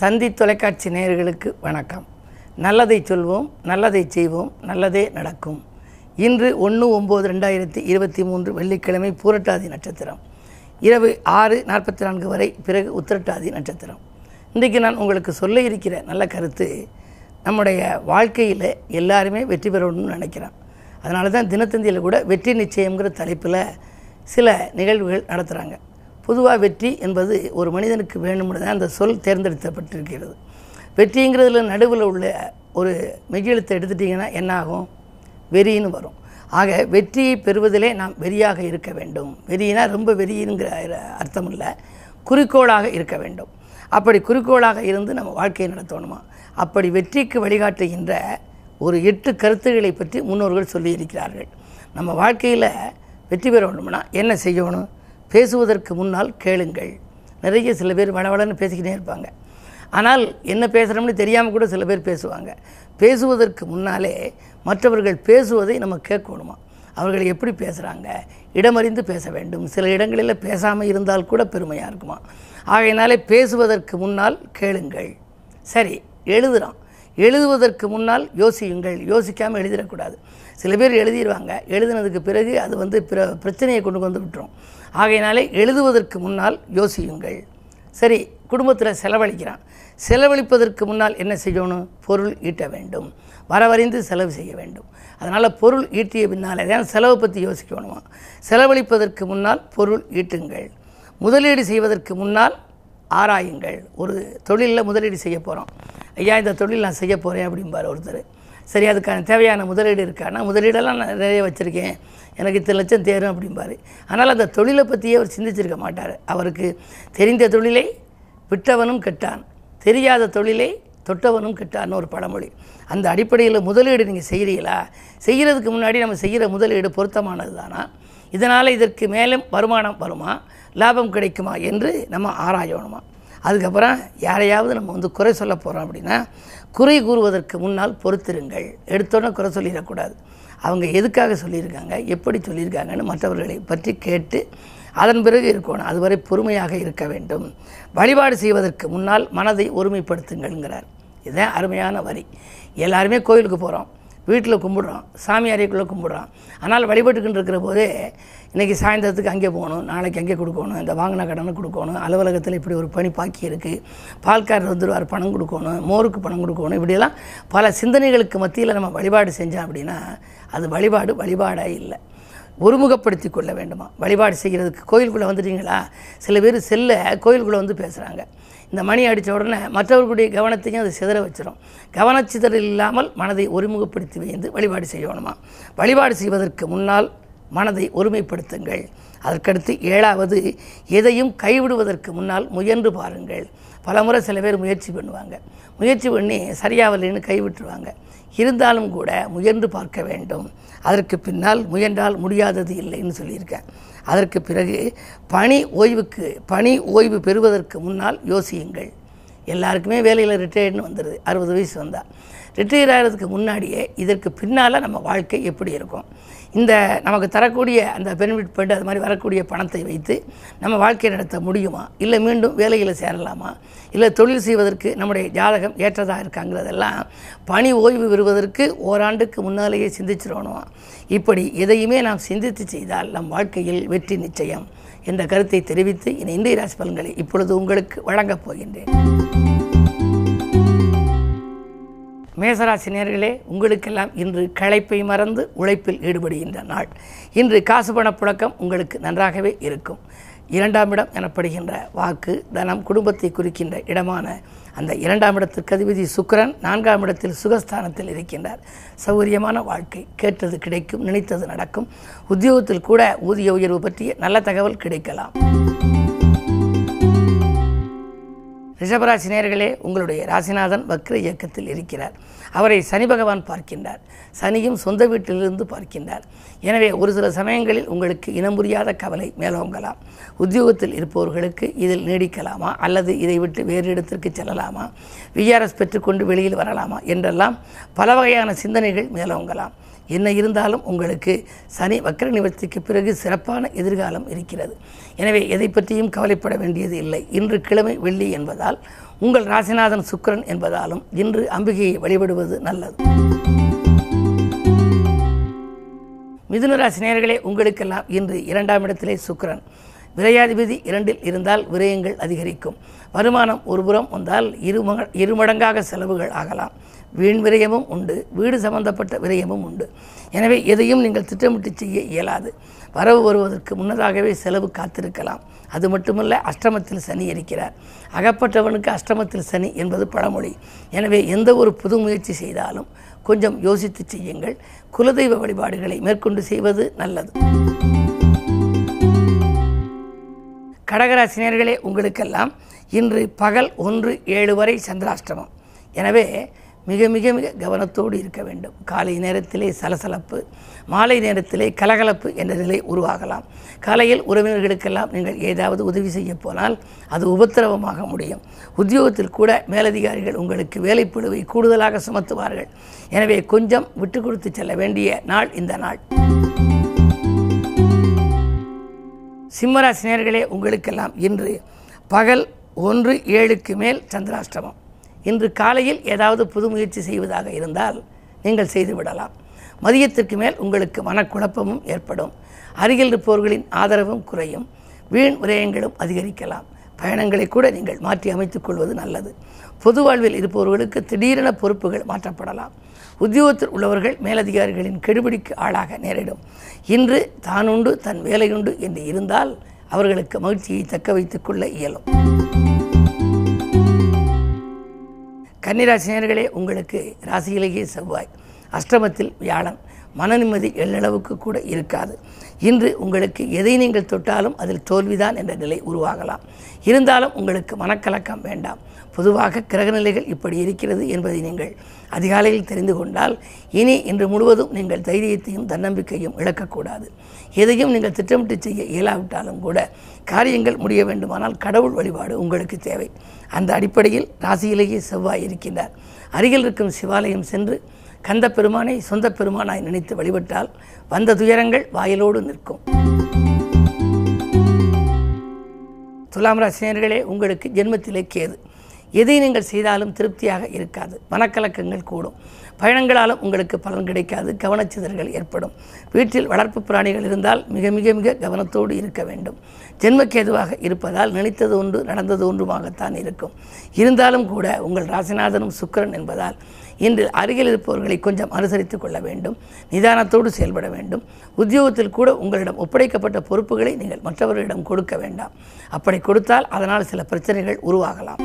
தந்தி தொலைக்காட்சி நேயர்களுக்கு வணக்கம். நல்லதை சொல்வோம் நல்லதை செய்வோம் நல்லதே நடக்கும். இன்று ஒன்று ஒம்பது ரெண்டாயிரத்தி இருபத்தி மூன்று வெள்ளிக்கிழமை பூரட்டாதி நட்சத்திரம். இரவு ஆறு நாற்பத்தி நான்கு வரை பிறகு உத்திரட்டாதி நட்சத்திரம். இன்றைக்கு நான் உங்களுக்கு சொல்ல இருக்கிற நல்ல கருத்து நம்முடைய வாழ்க்கையில் எல்லாருமே வெற்றி பெறணும்னு நினைக்கிறேன். அதனால தான் தினத்தந்தியில் கூட வெற்றி நிச்சயங்கிற தலைப்பில் சில நிகழ்வுகள் நடத்துகிறாங்க பொதுவாக வெற்றி என்பது ஒரு மனிதனுக்கு வேணும்னு தான் அந்த சொல் தேர்ந்தெடுக்கப்பட்டிருக்கிறது வெற்றிங்கிறதுல நடுவில் உள்ள ஒரு மெய்யெழுத்தை எடுத்துட்டிங்கன்னா என்ன ஆகும் வெறின்னு வரும். ஆக வெற்றியை பெறுவதிலே நாம் வெறியாக இருக்க வேண்டும். வெறினா ரொம்ப வெறிங்கிற அர்த்தம் இல்லை. குறிக்கோளாக இருக்க வேண்டும். அப்படி குறிக்கோளாக இருந்து நம்ம வாழ்க்கையை நடத்தணுமா? அப்படி வெற்றிக்கு வழிகாட்டுகின்ற ஒரு எட்டு கருத்துக்களை பற்றி முன்னோர்கள் சொல்லியிருக்கிறார்கள். நம்ம வாழ்க்கையில் வெற்றி பெற வேண்டும்னா என்ன செய்யணும்? பேசுவதற்கு முன்னால் கேளுங்கள். நிறைய சில பேர் வளவளன்னு பேசிக்கிட்டே இருப்பாங்க. ஆனால் என்ன பேசுகிறோம்னு தெரியாமல் கூட சில பேர் பேசுவாங்க. பேசுவதற்கு முன்னாலே மற்றவர்கள் பேசுவதை நம்ம கேட்கணுமா? அவர்கள் எப்படி பேசுகிறாங்க இடமறிந்து பேச வேண்டும். சில இடங்களில் பேசாமல் இருந்தால் கூட பெருமையாக இருக்குமா? ஆகையினாலே பேசுவதற்கு முன்னால் கேளுங்கள். சரி எழுதுகிறோம் எழுதுவதற்கு முன்னால் யோசியுங்கள். யோசிக்காமல் எழுதிடக்கூடாது. சில பேர் எழுதிடுவாங்க எழுதினதுக்கு பிறகு அது வந்து பிற பிரச்சனையை கொண்டு வந்து விட்டுரும். ஆகையினாலே எழுதுவதற்கு முன்னால் யோசியுங்கள். சரி குடும்பத்தில் செலவழிக்கிறான். செலவழிப்பதற்கு முன்னால் என்ன செய்யணும்? பொருள் ஈட்ட வேண்டும். வரவறிந்து செலவு செய்ய வேண்டும். அதனால் பொருள் ஈட்டிய பின்னால் தான் செலவை பற்றி யோசிக்கணுமா? செலவழிப்பதற்கு முன்னால் பொருள் ஈட்டுங்கள். முதலீடு செய்வதற்கு முன்னால் ஆராயுங்கள். ஒரு தொழிலில் முதலீடு செய்ய போகிறோம் ஐயா இந்த தொழில் நான் செய்ய போகிறேன் அப்படிம்பார் ஒருத்தர். சரி அதுக்கான தேவையான முதலீடு இருக்கானா முதலீடெல்லாம் நான் நிறைய வச்சுருக்கேன். எனக்கு இத்தனை லட்சம் தேரும் அப்படிம்பார். ஆனால் அந்த தொழிலை பற்றியே அவர் சிந்திச்சிருக்க மாட்டார். அவருக்கு தெரிந்த தொழிலை விட்டவனும் கெட்டான். தெரியாத தொழிலை தொட்டவனும் கெட்டான்னு ஒரு பழமொழி. அந்த அடிப்படையில் முதலீடு நீங்கள் செய்கிறீங்களா செய்கிறதுக்கு முன்னாடி நம்ம செய்கிற முதலீடு பொருத்தமானது தானா? இதனால் இதற்கு மேலும் வருமானம் வருமா? லாபம் கிடைக்குமா? என்று நம்ம ஆராயணுமா? அதுக்கப்புறம் யாரையாவது நம்ம வந்து குறை சொல்ல போகிறோம் அப்படின்னா குறை கூறுவதற்கு முன்னால் பொறுத்திருங்கள். எடுத்தோன்னே குறை சொல்லிடக்கூடாது. அவங்க எதுக்காக சொல்லியிருக்காங்க எப்படி சொல்லியிருக்காங்கன்னு மற்றவர்களை பற்றி கேட்டு அதன் பிறகு இருக்கணும். அதுவரை பொறுமையாக இருக்க வேண்டும். வழிபாடு செய்வதற்கு முன்னால் மனதை ஒருமைப்படுத்துங்கள்ங்கிறார். இதுதான் அருமையான வரி. எல்லாருமே கோயிலுக்கு போகிறோம் வீட்டில் கும்பிட்றோம் சாமி அறைக்குள்ளே கும்பிட்றோம். ஆனால் வழிபட்டுக்கிட்டு இருக்கிற போதே இன்றைக்கி சாயந்தரத்துக்கு அங்கே போகணும் நாளைக்கு அங்கே கொடுக்கணும் இந்த வாங்கின கடனை கொடுக்கணும் அலுவலகத்தில் இப்படி ஒரு பணி பாக்கி இருக்குது பால்காரர் வந்துடுவார் பணம் கொடுக்கணும் மோருக்கு பணம் கொடுக்கணும் இப்படியெல்லாம் பல சிந்தனைகளுக்கு மத்தியில் நம்ம வழிபாடு செஞ்சோம் அப்படின்னா அது வழிபாடு வழிபாடாக இல்லை. ஒருமுகப்படுத்தி கொள்ள வேண்டுமா? வழிபாடு செய்கிறதுக்கு கோயிலுக்குள்ளே வந்துட்டீங்களா? சில பேர் செல்ல கோயிலுக்குள்ளே வந்து பேசுகிறாங்க இந்த மணி அடித்த உடனே மற்றவர்களுடைய கவனத்தையும் அது சிதற வச்சிடும் கவனச்சிதறல் இல்லாமல் மனதை ஒருமுகப்படுத்தி வைந்து வழிபாடு செய்யணுமா? வழிபாடு செய்வதற்கு முன்னால் மனதை ஒருமைப்படுத்துங்கள். அதற்கடுத்து ஏழாவது எதையும் கைவிடுவதற்கு முன்னால் முயன்று பாருங்கள். பலமுறை சில பேர் முயற்சி பண்ணுவாங்க. முயற்சி பண்ணி சரியாகலைன்னு கைவிட்டுருவாங்க இருந்தாலும் கூட முயன்று பார்க்க வேண்டும். அதற்கு பின்னால் முயன்றால் முடியாதது இல்லைன்னு சொல்லியிருக்கேன். அதற்கு பிறகு பணி ஓய்வுக்கு பணி ஓய்வு பெறுவதற்கு முன்னால் யோசியுங்கள். எல்லாருக்குமே வேலையில் ரிட்டையர்ட்னு வந்துடுது அறுபது வயசு வந்தால் ரிட்டையர் ஆகிறதுக்கு முன்னாடியே இதற்கு பின்னால் நம்ம வாழ்க்கை எப்படி இருக்கும்? இந்த நமக்கு தரக்கூடிய அந்த பெனிஃபிட் ஃபண்ட் அது மாதிரி வரக்கூடிய பணத்தை வைத்து நம்ம வாழ்க்கையை நடத்த முடியுமா? இல்லை மீண்டும் வேலையில் சேரலாமா? இல்லை தொழில் செய்வதற்கு நம்முடைய ஜாதகம் ஏற்றதாக இருக்காங்கிறதெல்லாம் பணி ஓய்வு பெறுவதற்கு ஓராண்டுக்கு முன்னாலேயே சிந்திச்சிடணும் இப்படி எதையுமே நாம் சிந்தித்து செய்தால் நம் வாழ்க்கையில் வெற்றி நிச்சயம் என்ற கருத்தை தெரிவித்து இந்த இந்திய ராசி பலன்களை இப்பொழுது உங்களுக்கு வழங்கப் போகின்றேன். மேசராசி நேர்களே உங்களுக்கெல்லாம் இன்று களைப்பை மறந்து உழைப்பில் ஈடுபடுகின்ற நாள். இன்று காசு பண புழக்கம் உங்களுக்கு நன்றாகவே இருக்கும். இரண்டாம் இடம் எனப்படுகின்ற வாக்கு தனம் குடும்பத்தை குறிக்கின்ற இடமான அந்த இரண்டாம் இடத்திற்கு அதிபதி சுக்கரன் நான்காம் இடத்தில் சுகஸ்தானத்தில் இருக்கின்றார். சௌகரியமான வாழ்க்கை கேட்டது கிடைக்கும் நினைத்தது நடக்கும். உத்தியோகத்தில் கூட ஊதிய உயர்வு பற்றிய நல்ல தகவல் கிடைக்கலாம். ரிஷபராசி நேர்களே உங்களுடைய ராசிநாதன் வக்ர இயக்கத்தில் இருக்கிறார். அவரை சனி பகவான் பார்க்கின்றார். சனியும் சொந்த வீட்டிலிருந்து பார்க்கின்றார். எனவே ஒரு சில சமயங்களில் உங்களுக்கு இனம் புரியாத கவலை மேலோங்கலாம். உத்தியோகத்தில் இருப்பவர்களுக்கு இதில் நீடிக்கலாமா? அல்லது இதை விட்டு வேறு இடத்திற்கு செல்லலாமா? விஆர்எஸ் பெற்றுக்கொண்டு வெளியில் வரலாமா? என்றெல்லாம் பல வகையான சிந்தனைகள் மேலோங்கலாம். என்ன இருந்தாலும் உங்களுக்கு சனி வக்கர நிவர்த்திக்கு பிறகு சிறப்பான எதிர்காலம் இருக்கிறது. எனவே எதை பற்றியும் கவலைப்பட வேண்டியது இல்லை. இன்று கிழமை வெள்ளி என்பதால் உங்கள் ராசிநாதன் சுக்கரன் என்பதாலும் இன்று அம்பிகையை வழிபடுவது நல்லது. மிதுன நேர்களே உங்களுக்கெல்லாம் இன்று இரண்டாம் இடத்திலே சுக்கிரன். விரையாதிபதி இரண்டில் இருந்தால் விரயங்கள் அதிகரிக்கும். வருமானம் ஒருபுறம் வந்தால் இருமக இருமடங்காக செலவுகள் ஆகலாம். வீண் விரயமும் உண்டு வீடு சம்பந்தப்பட்ட விரயமும் உண்டு. எனவே எதையும் நீங்கள் திட்டமிட்டு செய்ய இயலாது. வரவு வருவதற்கு முன்னதாகவே செலவு காத்திருக்கலாம். அது மட்டுமல்ல அஷ்டமத்தில் சனி இருக்கிறார். அகப்பட்டவனுக்கு அஷ்டமத்தில் சனி என்பது பழமொழி. எனவே எந்த ஒரு புது முயற்சி செய்தாலும் கொஞ்சம் யோசித்து செய்யுங்கள். குலதெய்வ வழிபாடுகளை மேற்கொண்டு செய்வது நல்லது. கடகராசினியர்களே உங்களுக்கெல்லாம் இன்று பகல் ஒன்று ஏழு வரை சந்திராஷ்டமம். எனவே மிக மிக மிக கவனத்தோடு இருக்க வேண்டும். காலை நேரத்திலே சலசலப்பு மாலை நேரத்திலே கலகலப்பு என்ற நிலை உருவாகலாம். காலையில் உறவினர்களுக்கெல்லாம் நீங்கள் ஏதாவது உதவி செய்ய போனால் அது உபத்திரவமாக முடியும். உத்தியோகத்தில் கூட மேலதிகாரிகள் உங்களுக்கு வேலைப்பழுவை கூடுதலாக சுமத்துவார்கள். எனவே கொஞ்சம் விட்டு கொடுத்து செல்ல வேண்டிய நாள் இந்த நாள். சிம்மராசினியர்களே உங்களுக்கெல்லாம் இன்று பகல் ஒன்று ஏழுக்கு மேல் சந்திராஷ்டமம். இன்று காலையில் ஏதாவது புது முயற்சி செய்வதாக இருந்தால் நீங்கள் செய்துவிடலாம் மதியத்திற்கு மேல் உங்களுக்கு மனக்குழப்பமும் ஏற்படும். அருகில் இருப்பவர்களின் ஆதரவும் குறையும். வீண் விரயங்களும் அதிகரிக்கலாம். பயணங்களை கூட நீங்கள் மாற்றி அமைத்துக் கொள்வது நல்லது. பொது வாழ்வில் இருப்பவர்களுக்கு திடீரென பொறுப்புகள் மாற்றப்படலாம். உத்தியோகத்தில் உள்ளவர்கள் மேலதிகாரிகளின் கெடுபிடிக்கு ஆளாக நேரிடும். இன்று தானுண்டு தன் வேலையுண்டு என்று இருந்தால் அவர்களுக்கு மகிழ்ச்சியை தக்க வைத்துக் கொள்ள இயலும். கன்னிராசினியர்களே உங்களுக்கு ராசியிலேயே செவ்வாய். அஷ்டமத்தில் வியாழன். மன நிம்மதி எள்ளளவுக்கு கூட இருக்காது. இன்று உங்களுக்கு எதை நீங்கள் தொட்டாலும் அதில் தோல்விதான் என்ற நிலை உருவாகலாம். இருந்தாலும் உங்களுக்கு மனக்கலக்கம் வேண்டாம். பொதுவாக கிரகநிலைகள் இப்படி இருக்கிறது என்பதை நீங்கள் அதிகாலையில் தெரிந்து கொண்டால் இனி இன்று முழுவதும் நீங்கள் தைரியத்தையும் தன்னம்பிக்கையும் இழக்கக்கூடாது. எதையும் நீங்கள் திட்டமிட்டு செய்ய இயலாவிட்டாலும் கூட காரியங்கள் முடிய வேண்டுமானால் கடவுள் வழிபாடு உங்களுக்கு தேவை. அந்த அடிப்படையில் ராசியிலேயே செவ்வாய் இருக்கின்றார். அருகில் இருக்கும் சிவாலயம் சென்று கந்த பெருமானை சொந்த பெருமானாய் நினைத்து வழிபட்டால் வந்த துயரங்கள் வாயிலோடு நிற்கும். துலாம் ராசினியர்களே உங்களுக்கு ஜென்மத்திலே கேது. எதை நீங்கள் செய்தாலும் திருப்தியாக இருக்காது. மனக்கலக்கங்கள் கூடும். பயணங்களாலும் உங்களுக்கு பலன் கிடைக்காது கவனச்சிதறல்கள் ஏற்படும். வீட்டில் வளர்ப்பு பிராணிகள் இருந்தால் மிக மிக மிக கவனத்தோடு இருக்க வேண்டும். ஜென்மக்கேதுவாக இருப்பதால் நினைத்தது ஒன்று நடந்தது ஒன்றுமாகத்தான் இருக்கும். இருந்தாலும் கூட உங்கள் ராசிநாதனும் சுக்கரன் என்பதால் இன்று அருகில் இருப்பவர்களை கொஞ்சம் அனுசரித்துக் கொள்ள வேண்டும் நிதானத்தோடு செயல்பட வேண்டும். உத்தியோகத்தில் கூட உங்களிடம் ஒப்படைக்கப்பட்ட பொறுப்புகளை நீங்கள் மற்றவர்களிடம் கொடுக்க வேண்டாம். அப்படி கொடுத்தால் அதனால் சில பிரச்சனைகள் உருவாகலாம்.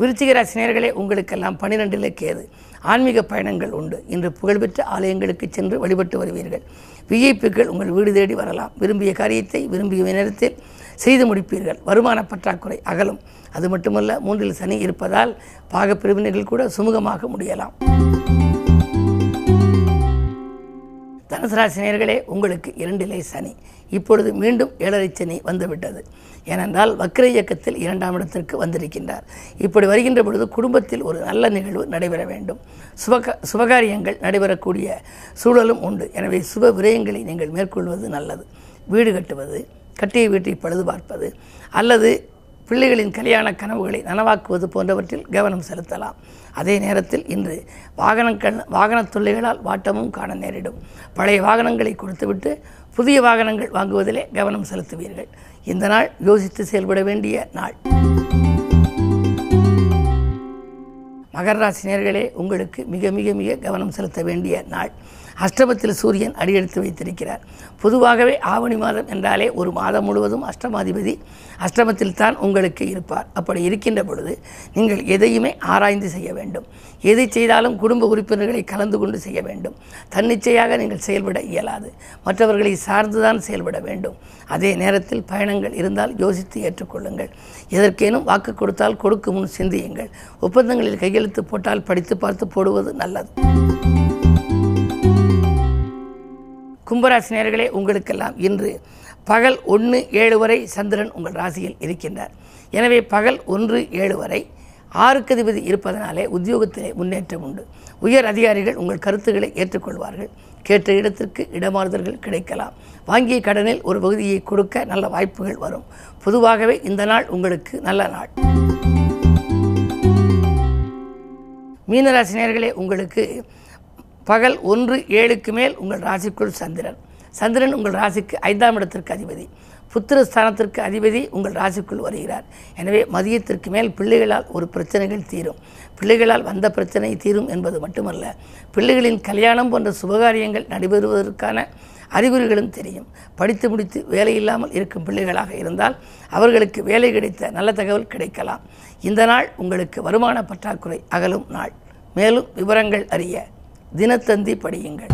விருச்சிகராசினியர்களே உங்களுக்கெல்லாம் பன்னிரெண்டிலே கேது. ஆன்மீக பயணங்கள் உண்டு. இன்று புகழ்பெற்ற ஆலயங்களுக்கு சென்று வழிபட்டு வருவீர்கள். விஐபிக்கள் உங்கள் வீடு தேடி வரலாம். விரும்பிய காரியத்தை விரும்பிய நேரத்தில் செய்து முடிப்பீர்கள். வருமான பற்றாக்குறை அகலும். அது மட்டுமல்ல மூன்றில் சனி இருப்பதால் பாகப்பிரிவினைகள் கூட சுமூகமாக முடியலாம். தனுசராசினியர்களே உங்களுக்கு இரண்டிலே சனி. இப்பொழுது மீண்டும் ஏழரை சனி வந்துவிட்டது. ஏனென்றால் வக்ர இயக்கத்தில் இரண்டாம் இடத்திற்கு வந்திருக்கின்றார். இப்படி வருகின்ற பொழுது குடும்பத்தில் ஒரு நல்ல நிகழ்வு நடைபெற வேண்டும். சுபக சுபகாரியங்கள் நடைபெறக்கூடிய சூழலும் உண்டு. எனவே சுப விரயங்களை நீங்கள் மேற்கொள்வது நல்லது. வீடு கட்டுவது கட்டிய வீட்டை பழுது பார்ப்பது அல்லது பிள்ளைகளின் கல்யாண கனவுகளை நனவாக்குவது போன்றவற்றில் கவனம் செலுத்தலாம். அதே நேரத்தில் இன்று வாகனங்கள் வாகனத் தொல்லைகளால் வாட்டமும் காண நேரிடும். பழைய வாகனங்களை கொடுத்துவிட்டு புதிய வாகனங்கள் வாங்குவதிலே கவனம் செலுத்துவீர்கள். இந்த நாள் யோசித்து செயல்பட வேண்டிய நாள். மகர ராசினியர்களே உங்களுக்கு மிக மிக மிக கவனம் செலுத்த வேண்டிய நாள். அஷ்டமத்தில் சூரியன் அடியெடுத்து வைத்திருக்கிறார். பொதுவாகவே ஆவணி மாதம் என்றாலே ஒரு மாதம் முழுவதும் அஷ்டமாதிபதி அஷ்டமத்தில் தான் உங்களுக்கு இருப்பார். அப்படி இருக்கின்ற பொழுது நீங்கள் எதையுமே ஆராய்ந்து செய்ய வேண்டும். எதை செய்தாலும் குடும்ப உறுப்பினர்களை கலந்து கொண்டு செய்ய வேண்டும். தன்னிச்சையாக நீங்கள் செயல்பட இயலாது. மற்றவர்களை சார்ந்துதான் செயல்பட வேண்டும். அதே நேரத்தில் பயணங்கள் இருந்தால் யோசித்து ஏற்றுக்கொள்ளுங்கள். எதற்கேனும் வாக்கு கொடுத்தால் கொடுக்கும் முன் சிந்தியுங்கள். ஒப்பந்தங்களில் கையெழுத்து போட்டால் படித்து பார்த்து போடுவது நல்லது. கும்பராசினியர்களே உங்களுக்கெல்லாம் இன்று பகல் ஒன்று ஏழு வரை சந்திரன் உங்கள் ராசியில் இருக்கின்றார். எனவே பகல் ஒன்று ஏழு வரை ஆறுக்கு அதிபதி இருப்பதனாலே உத்தியோகத்திலே முன்னேற்றம் உண்டு. உயர் அதிகாரிகள் உங்கள் கருத்துக்களை ஏற்றுக்கொள்வார்கள். கேட்ட இடத்திற்கு இடமாறுதல்கள் கிடைக்கலாம். வாங்கிய கடனில் ஒரு பகுதியை கொடுக்க நல்ல வாய்ப்புகள் வரும். பொதுவாகவே இந்த நாள் உங்களுக்கு நல்ல நாள். மீனராசினியர்களே உங்களுக்கு பகல் ஒன்று ஏழுக்கு மேல் உங்கள் ராசிக்குள் சந்திரன். சந்திரன் உங்கள் ராசிக்கு ஐந்தாம் இடத்திற்கு அதிபதி. புத்திர ஸ்தானத்திற்கு அதிபதி உங்கள் ராசிக்குள் வருகிறார். எனவே மதியத்திற்கு மேல் பிள்ளைகளால் ஒரு பிரச்சனைகள் தீரும். பிள்ளைகளால் வந்த பிரச்சனை தீரும் என்பது மட்டுமல்ல பிள்ளைகளின் கல்யாணம் போன்ற சுபகாரியங்கள் நடைபெறுவதற்கான அறிகுறிகளும் தெரியும். படித்து முடித்து வேலை இல்லாமல் இருக்கும் பிள்ளைகளாக இருந்தால் அவர்களுக்கு வேலை கிடைத்த நல்ல தகவல் கிடைக்கலாம். இந்த நாள் உங்களுக்கு வருமான பற்றாக்குறை அகலும் நாள். மேலும் விவரங்கள் அறிய தினத்தந்தி படியுங்கள்.